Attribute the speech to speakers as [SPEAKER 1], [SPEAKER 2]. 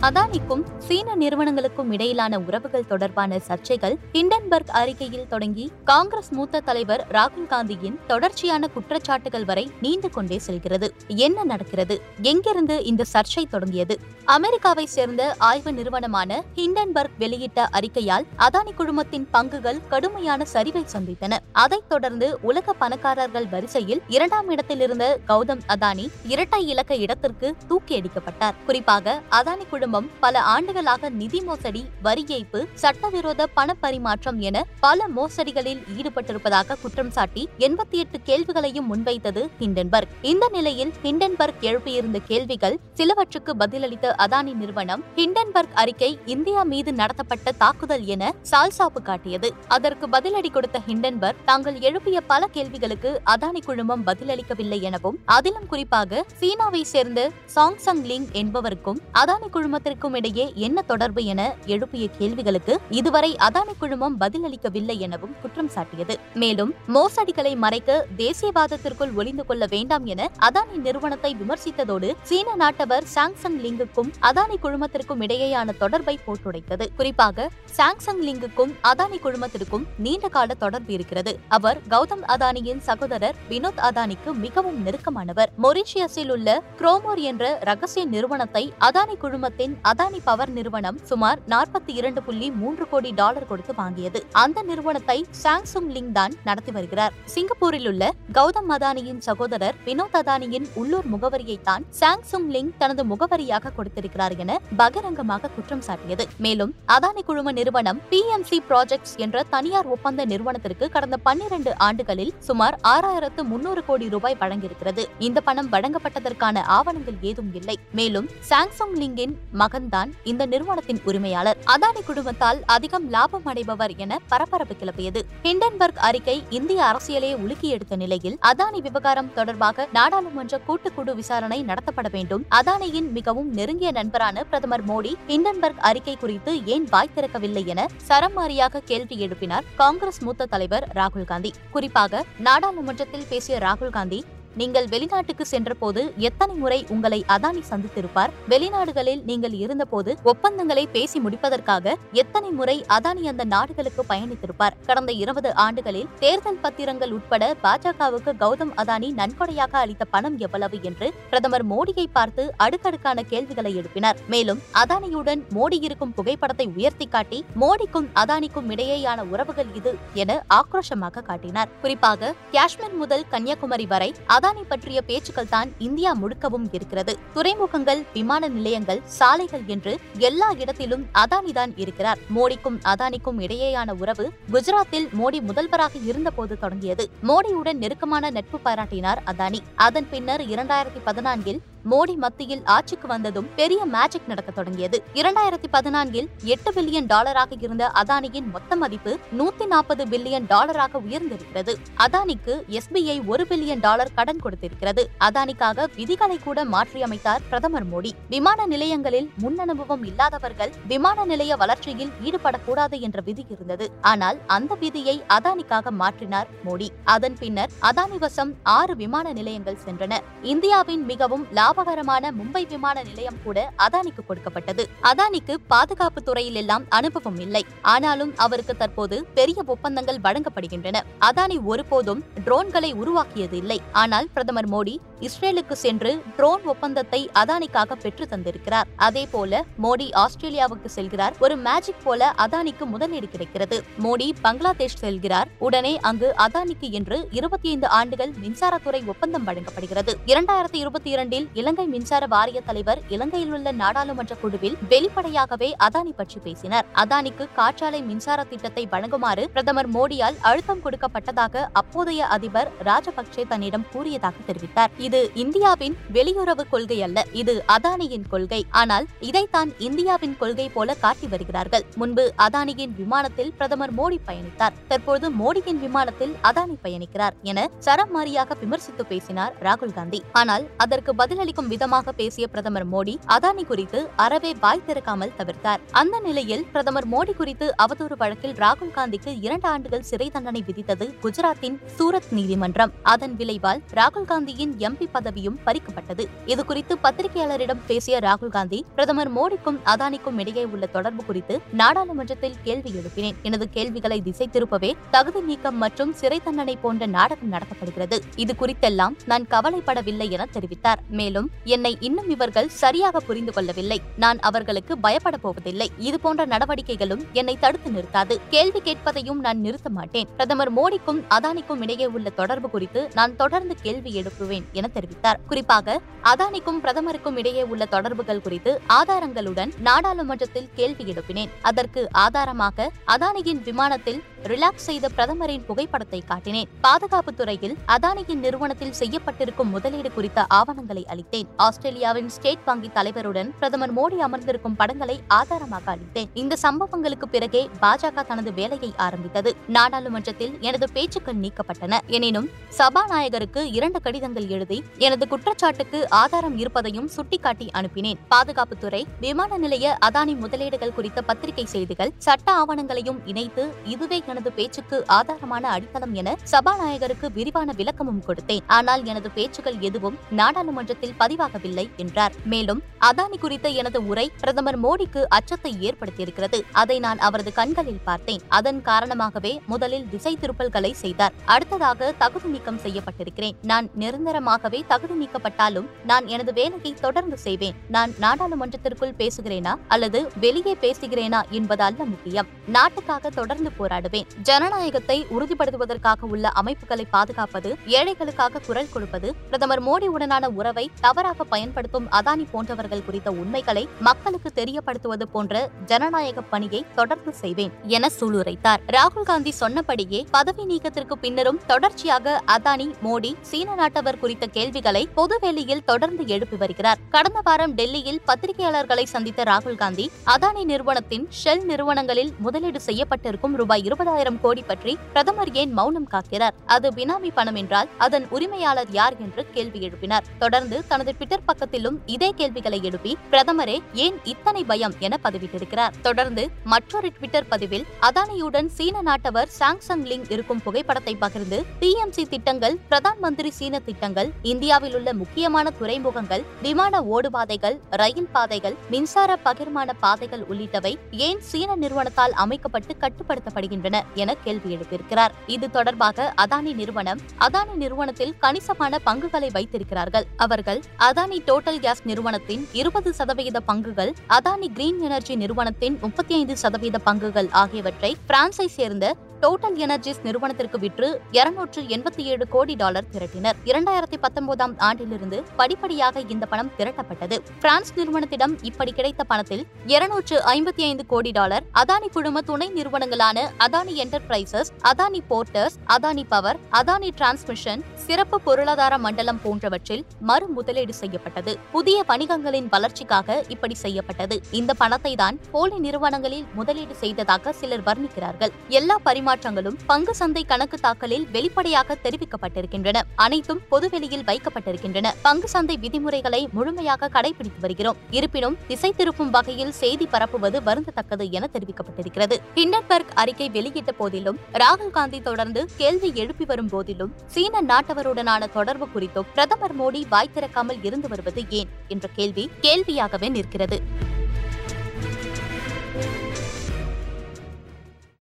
[SPEAKER 1] அதானிக்கும் சீன நிறுவனங்களுக்கும் இடையிலான உறவுகள் தொடர்பான சர்ச்சைகள் ஹிண்டன்பர்க் அறிக்கையில் தொடங்கி காங்கிரஸ் மூத்த தலைவர் ராகுல் காந்தியின் தொடர்ச்சியான குற்றச்சாட்டுகள் வரை நீண்டு கொண்டே செல்கிறது. என்ன நடக்கிறது? எங்கிருந்து இந்த சர்ச்சை தொடங்கியது? அமெரிக்காவை சேர்ந்த ஆய்வு நிறுவனமான ஹிண்டன்பர்க் வெளியிட்ட அறிக்கையால் அதானி குழுமத்தின் பங்குகள் கடுமையான சரிவை சந்தித்தன. அதைத் தொடர்ந்து உலக பணக்காரர்கள் வரிசையில் இரண்டாம் இடத்தில் இருந்த கௌதம் அதானி இரட்டை இலக்க இடத்திற்கு தூக்கி அடிக்கப்பட்டார். குறிப்பாக அதானி குடும்பம் பல ஆண்டுகளாக நிதி மோசடி வரி ஏய்ப்பு சட்டவிரோத பண பரிமாற்றம் என பல மோசடிகளில் ஈடுபட்டிருப்பதாக குற்றம் சாட்டி எண்பத்தி எட்டு கேள்விகளையும் முன்வைத்தது ஹிண்டன்பர்க். இந்த நிலையில் ஹிண்டன்பர்க் எழுப்பியிருந்த கேள்விகள் சிலவற்றுக்கு பதிலளித்த அதானி நிறுவனம் ஹிண்டன்பர்க் அறிக்கை இந்தியா மீது நடத்தப்பட்ட தாக்குதல் என சால்சாப்பு காட்டியது. அதற்கு பதிலடி கொடுத்த ஹிண்டன்பர்க் தாங்கள் எழுப்பிய பல கேள்விகளுக்கு அதானி குழுமம் பதிலளிக்கவில்லை எனவும் அதிலும் குறிப்பாக சீனாவை சேர்ந்த சாங்சங் லிங் என்பவருக்கும் அதானி குழும குழுமத்திற்கும் இடையே என்ன தொடர்பு என எழுப்பிய கேள்விகளுக்கு இதுவரை அதானி குழுமம் பதிலளிக்கவில்லை எனவும் குற்றம் சாட்டியது. மேலும் மோசடிகளை மறைக்க தேசியவாதத்திற்குள் ஒளிந்து கொள்ள வேண்டாம் என அதானி நிறுவனத்தை விமர்சித்ததோடு சீன நாட்டவர் சாங்சங் லிங்குக்கும் அதானி குழுமத்திற்கும் இடையேயான தொடர்பை போட்டுடைத்தது. குறிப்பாக சாங்சங் லிங்குக்கும் அதானி குழுமத்திற்கும் நீண்ட கால தொடர்பு இருக்கிறது. அவர் கௌதம் அதானியின் சகோதரர் வினோத் அதானிக்கு மிகவும் நெருக்கமானவர். மொரிஷியஸில் உள்ள குரோமோர் என்ற ரகசிய நிறுவனத்தை அதானி குழுமத்தை இந்தியாவின் அதானி பவர் நிறுவனம் சுமார் நாற்பத்தி இரண்டு புள்ளி மூன்று கோடி டாலர் கொடுத்து வாங்கியது. அந்த நிறுவனத்தை சாங்சுங் லிங் தான் நடத்தி வருகிறார். சிங்கப்பூரில் உள்ள கௌதம் அதானியின் சகோதரர் வினோத் அதானியின் உள்ளூர் முகவரியை தான் சாங்சுங் லிங் தனது முகவரியாக கொடுத்திருக்கிறார் என பகிரங்கமாக குற்றம் சாட்டியது. மேலும் அதானி குழும நிறுவனம் பிஎம்சி ப்ராஜெக்ட்ஸ் என்ற தனியார் ஒப்பந்த நிறுவனத்திற்கு கடந்த பன்னிரண்டு ஆண்டுகளில் சுமார் ஆறாயிரத்து முன்னூறு கோடி ரூபாய் வழங்கியிருக்கிறது. இந்த பணம் வழங்கப்பட்டதற்கான ஆவணங்கள் ஏதும் இல்லை. மேலும் சாங்சுங் லிங்கின் மகன்தான் இந்த நிறுவனத்தின் உரிமையாளர். அதானி குடும்பத்தால் அதிகம் லாபம் அடைபவர் என பரபரப்பு கிளப்பியது. ஹிண்டன்பர்க் அறிக்கை இந்திய அரசியலே உலுக்கி எடுத்த நிலையில் அதானி விவகாரம் தொடர்பாக நாடாளுமன்ற கூட்டுக்குழு விசாரணை நடத்தப்பட வேண்டும். அதானியின் மிகவும் நெருங்கிய நண்பரான பிரதமர் மோடி ஹிண்டன்பர்க் அறிக்கை குறித்து ஏன் வாய் திறக்கவில்லை என சரமாரியாக கேள்வி எழுப்பினார் காங்கிரஸ் மூத்த தலைவர் ராகுல் காந்தி. குறிப்பாக நாடாளுமன்றத்தில் பேசிய ராகுல் காந்தி நீங்கள் வெளிநாட்டுக்கு சென்றபோது எத்தனை முறை உங்களை அதானி சந்தித்திருப்பார்? வெளிநாடுகளில் நீங்கள் இருந்தபோது ஒப்பந்தங்களை பேசி முடிப்பதற்காக எத்தனை முறை அதானி அந்த நாடுகளுக்கு பயணித்திருப்பார்? கடந்த இருபது ஆண்டுகளில் தேர்தல் பத்திரங்கள் உட்பட பாஜகவுக்கு கௌதம் அதானி நன்கொடையாக அளித்த பணம் எவ்வளவு என்று பிரதமர் மோடியை பார்த்து அடுக்கடுக்கான கேள்விகளை எழுப்பினார். மேலும் அதானியுடன் மோடி இருக்கும் புகைப்படத்தை உயர்த்தி காட்டி மோடிக்கும் அதானிக்கும் இடையேயான உறவுகள் இது என ஆக்ரோஷமாக காட்டினார். குறிப்பாக காஷ்மீர் முதல் கன்னியாகுமரி வரை அதானி பற்றிய பேச்சுக்கள் தான் இந்தியா முழுக்கவும் இருக்கிறது. துறைமுகங்கள் விமான நிலையங்கள் சாலைகள் என்று எல்லா இடத்திலும் அதானி தான் இருக்கிறார். மோடிக்கும் அதானிக்கும் இடையேயான உறவு குஜராத்தில் மோடி முதல்வராக இருந்தபோது தொடங்கியது. மோடியுடன் நெருக்கமான நட்பு பாராட்டினார் அதானி. அதன் பின்னர் இரண்டாயிரத்தி பதினான்கில் மோடி மத்தியில் ஆட்சிக்கு வந்ததும் பெரிய மேஜிக் நடக்க தொடங்கியது. இரண்டாயிரத்தி பதினான்கில் எட்டு பில்லியன் டாலராக இருந்த அதானியின் மொத்த மதிப்பு நூத்தி நாற்பது பில்லியன் டாலராக உயர்ந்திருக்கிறது. அதானிக்கு எஸ்பிஐ ஒரு பில்லியன் டாலர் கடன் கொடுத்திருக்கிறது. அதானிக்காக விதிகளை கூட மாற்றியமைத்தார் பிரதமர் மோடி. விமான நிலையங்களில் முன் அனுபவம் இல்லாதவர்கள் விமான நிலைய வளர்ச்சியில் ஈடுபடக்கூடாது என்ற விதி இருந்தது. ஆனால் அந்த விதியை அதானிக்காக மாற்றினார் மோடி. அதன் பின்னர் அதானி வசம் ஆறு விமான நிலையங்கள் சென்றன. இந்தியாவின் மிகவும் லாபகரமான மும்பை விமான நிலையம் கூட அதானிக்கு கொடுக்கப்பட்டது. அதானிக்கு பாதுகாப்பு துறையில் எல்லாம் அனுபவம் இல்லை. ஆனாலும் அவருக்கு தற்போது பெரிய ஒப்பந்தங்கள் வழங்கப்படுகின்றன. அதானி ஒருபோதும் ட்ரோன்களை உருவாக்கியது இல்லை ஆனால் பிரதமர் மோடி இஸ்ரேலுக்கு சென்று ட்ரோன் ஒப்பந்தத்தை அதானிக்காக பெற்று தந்திருக்கிறார். அதே போல மோடி ஆஸ்திரேலியாவுக்கு செல்கிறார். ஒரு மேஜிக் போல அதானிக்கு முதலீடு கிடைக்கிறது. மோடி பங்களாதேஷ் செல்கிறார். உடனே அங்கு அதானிக்கு என்று இருபத்தி ஐந்து ஆண்டுகள் மின்சாரத்துறை ஒப்பந்தம் வழங்கப்படுகிறது. இரண்டாயிரத்தி இருபத்தி இரண்டில் இலங்கை மின்சார வாரிய தலைவர் இலங்கையில் உள்ள நாடாளுமன்ற குழுவில் வெளிப்படையாகவே அதானி பற்றி பேசினார். அதானிக்கு காற்றாலை மின்சார திட்டத்தை வழங்குமாறு பிரதமர் மோடியால் அழுத்தம் கொடுக்கப்பட்டதாக அப்போதைய அதிபர் ராஜபக்சே தன்னிடம் கூறியதாக தெரிவித்தார். இது இந்தியாவின் வெளியுறவு கொள்கை அல்ல இது அதானியின் கொள்கை. ஆனால் இதைத்தான் இந்தியாவின் கொள்கை போல காட்டி வருகிறார்கள். முன்பு அதானியின் விமானத்தில் பிரதமர் மோடி பயணித்தார். தற்போது மோடியின் விமானத்தில் அதானி பயணிக்கிறார் என சரமாரியாக விமர்சித்து பேசினார் ராகுல் காந்தி. ஆனால் அதற்கு பதிலளிக்கும் விதமாக பேசிய பிரதமர் மோடி அதானி குறித்து அறவே வாய் திறக்காமல் தவிர்த்தார். அந்த நிலையில் பிரதமர் மோடி குறித்து அவதூறு வழக்கில் ராகுல் காந்திக்கு இரண்டு ஆண்டுகள் சிறை தண்டனை விதித்தது குஜராத்தின் சூரத் நீதிமன்றம். அதன் விளைவால் ராகுல் காந்தியின் எம் எம்பி பதவியும் பறிக்கப்பட்டது. இதுகுறித்து பத்திரிகையாளரிடம் பேசிய ராகுல் காந்தி பிரதமர் மோடிக்கும் அதானிக்கும் இடையே உள்ள தொடர்பு குறித்து நாடாளுமன்றத்தில் கேள்வி எழுப்பினேன். எனது கேள்விகளை திசை திருப்பவே தகுதி நீக்கம் மற்றும் சிறை தண்டனை போன்ற நாடகம் நடத்தப்படுகிறது. இது குறித்தெல்லாம் நான் கவலைப்படவில்லை என தெரிவித்தார். மேலும் என்னை இன்னும் இவர்கள் சரியாக புரிந்து கொள்ளவில்லை. நான் அவர்களுக்கு பயப்பட போவதில்லை. இதுபோன்ற நடவடிக்கைகளும் என்னை தடுத்து நிறுத்தாது. கேள்வி கேட்பதையும் நான் நிறுத்த மாட்டேன். பிரதமர் மோடிக்கும் அதானிக்கும் இடையே உள்ள தொடர்பு குறித்து நான் தொடர்ந்து கேள்வி எழுப்புவேன் என தெரிவித்தார். குறிப்பாக அதானிக்கும் பிரதமருக்கும் இடையே உள்ள தொடர்புகள் குறித்து ஆதாரங்களுடன் நாடாளுமன்றத்தில் கேள்வி எழுப்பினேன். அதற்கு ஆதாரமாக அதானியின் விமானத்தில் ரிலாக்ஸ் செய்த பிரதமரின் புகைப்படத்தை காட்டினேன். பாதுகாப்பு துறையில் அதானியின் நிறுவனத்தில் செய்யப்பட்டிருக்கும் முதலீடு குறித்த ஆவணங்களை அளித்தேன். ஆஸ்திரேலியாவின் ஸ்டேட் வங்கி தலைவருடன் பிரதமர் மோடி அமர்ந்திருக்கும் படங்களை ஆதாரமாக அளித்தேன். இந்த சம்பவங்களுக்கு பிறகே பாஜக தனது வேலையை ஆரம்பித்தது. நாடாளுமன்றத்தில் எனது பேச்சுக்கள் நீக்கப்பட்டன. எனினும் சபாநாயகருக்கு இரண்டு கடிதங்கள் எழுதி எனது குற்றச்சாட்டுக்கு ஆதாரம் இருப்பதையும் சுட்டிக்காட்டி அனுப்பினேன். பாதுகாப்புத்துறை விமான நிலைய அதானி முதலீடுகள் குறித்த பத்திரிகை செய்திகள் சட்ட ஆவணங்களையும் இணைத்து இதுவே எனது பேச்சுக்கு ஆதாரமான அடித்தளம் என சபாநாயகருக்கு விரிவான விளக்கமும் கொடுத்தேன். ஆனால் எனது பேச்சுகள் எதுவும் நாடாளுமன்றத்தில் பதிவாகவில்லை என்றார். மேலும் அதானி குறித்த எனது உரை பிரதமர் மோடிக்கு அச்சத்தை ஏற்படுத்தியிருக்கிறது. அதை நான் அவரது கண்களில் பார்த்தேன். அதன் காரணமாகவே முதலில் திசை திருப்பல்களை செய்தார். அடுத்ததாக தகுதி நீக்கம் செய்யப்பட்டிருக்கிறேன். நான் நிரந்தரமாக நிரந்தரமாகவே தகுதி நீக்கப்பட்டாலும் நான் எனது வேலையை தொடர்ந்து செய்வேன். நான் நாடாளுமன்றத்திற்குள் பேசுகிறேனா? அல்லது வெளியே பேசுகிறேனா என்பது அல்ல முக்கியம். நாட்டுக்காக தொடர்ந்து போராடுவேன். ஜனநாயகத்தை உறுதிப்படுத்துவதற்காக உள்ள அமைப்புகளை பாதுகாப்பது ஏழைகளுக்காக குரல் கொடுப்பது பிரதமர் மோடியுடனான உறவை தவறாக பயன்படுத்தும் அதானி போன்றவர்கள் குறித்த உண்மைகளை மக்களுக்கு தெரியப்படுத்துவது போன்ற ஜனநாயக பணியை தொடர்ந்து செய்வேன் என சூளுரைத்தார். ராகுல் காந்தி சொன்னபடியே பதவி நீக்கத்திற்கு பின்னரும் தொடர்ச்சியாக அதானி மோடி சீன நாட்டவர் குறித்த கேள்விகளை பொதுவெளியில் தொடர்ந்து எழுப்பி வருகிறார். கடந்த வாரம் டெல்லியில் பத்திரிகையாளர்களை சந்தித்த ராகுல் காந்தி அதானி நிறுவனத்தின் ஷெல் நிறுவனங்களில் முதலீடு செய்யப்பட்டிருக்கும் ரூபாய் இருபதாயிரம் கோடி பற்றி பிரதமர் ஏன் மௌனம் காக்கிறார்? அது பினாமி பணம் என்றால் அதன் உரிமையாளர் யார்? என்று கேள்வி எழுப்பினார். தொடர்ந்து தனது ட்விட்டர் பக்கத்திலும் இதே கேள்விகளை எழுப்பி பிரதமரே ஏன் இத்தனை பயம்? என பதிவிட்டிருக்கிறார். தொடர்ந்து மற்றொரு ட்விட்டர் பதிவில் அதானியுடன் சீன நாட்டவர் சாங்சங் லிங் இருக்கும் புகைப்படத்தை பகிர்ந்து பிஎம்சி திட்டங்கள் பிரதான் மந்திரி சீன திட்டங்கள் இந்தியாவில் உள்ள முக்கியமான துறைமுகங்கள் விமான ஓடுபாதைகள் ரயில் பாதைகள் மின்சார பகிர்மான பாதைகள் உள்ளிட்டவை ஏன் சீன நிறுவனத்தால் அமைக்கப்பட்டு கட்டுப்படுத்தப்படுகின்றன என கேள்வி எழுப்பியிருக்கிறார். இது தொடர்பாக அதானி நிறுவனம் அதானி நிறுவனத்தில் கணிசமான பங்குகளை வைத்திருக்கிறார்கள். அவர்கள் அதானி டோட்டல் கேஸ் நிறுவனத்தின் இருபது சதவீத பங்குகள் அதானி கிரீன் எனர்ஜி நிறுவனத்தின் முப்பத்தி ஐந்து சதவீத பங்குகள் ஆகியவற்றை பிரான்சை சேர்ந்த டோட்டல் எனர்ஜிஸ் நிறுவனத்திற்கு விற்று இருநூற்று எண்பத்தி ஏழு கோடி டாலர் திரட்டினர். இரண்டாயிரத்தி பத்தொன்பதாம் ஆண்டிலிருந்து படிப்படியாக இந்த பணம் திரட்டப்பட்டது. பிரான்ஸ் நிறுவனத்திடம் இப்படி கிடைத்த பணத்தில் இருநூற்று ஐம்பத்தி ஐந்து கோடி டாலர் அதானி குழும துணை நிறுவனங்களான Adani enterprises Adani porters Adani power Adani transmission சிறப்பு பொருளாதார மண்டலம் போன்றவற்றில் மறு முதலீடு செய்யப்பட்டது. புதிய வணிகங்களின் வளர்ச்சிக்காக இப்படி செய்யப்பட்டது. இந்த பணத்தை தான் போலி நிறுவனங்களில் முதலீடு செய்ததாக சிலர் வர்ணிக்கிறார்கள். எல்லா பரிமாற்றங்களும் பங்கு சந்தை கணக்கு தாக்கலில் வெளிப்படையாக தெரிவிக்கப்பட்டிருக்கின்றன. அனைத்தும் பொதுவெளியில் வைக்கப்பட்டிருக்கின்றன. பங்கு சந்தை விதிமுறைகளை முழுமையாக கடைபிடித்து வருகிறோம். இருப்பினும் திசை திருப்பும் வகையில் செய்தி பரப்புவது வருந்தத்தக்கது என தெரிவிக்கப்பட்டிருக்கிறது. ஹிண்டன்பர்க் அறிக்கை வெளியிட்ட போதிலும் ராகுல் காந்தி தொடர்ந்து கேள்வி எழுப்பி வரும் போதிலும் சீன நாட்டவருடனான தொடர்பு குறித்தும் பிரதமர் மோடி வாய் திறக்காமல் இருந்து வருவது ஏன்? என்ற கேள்வி கேள்வியாகவே நிற்கிறது.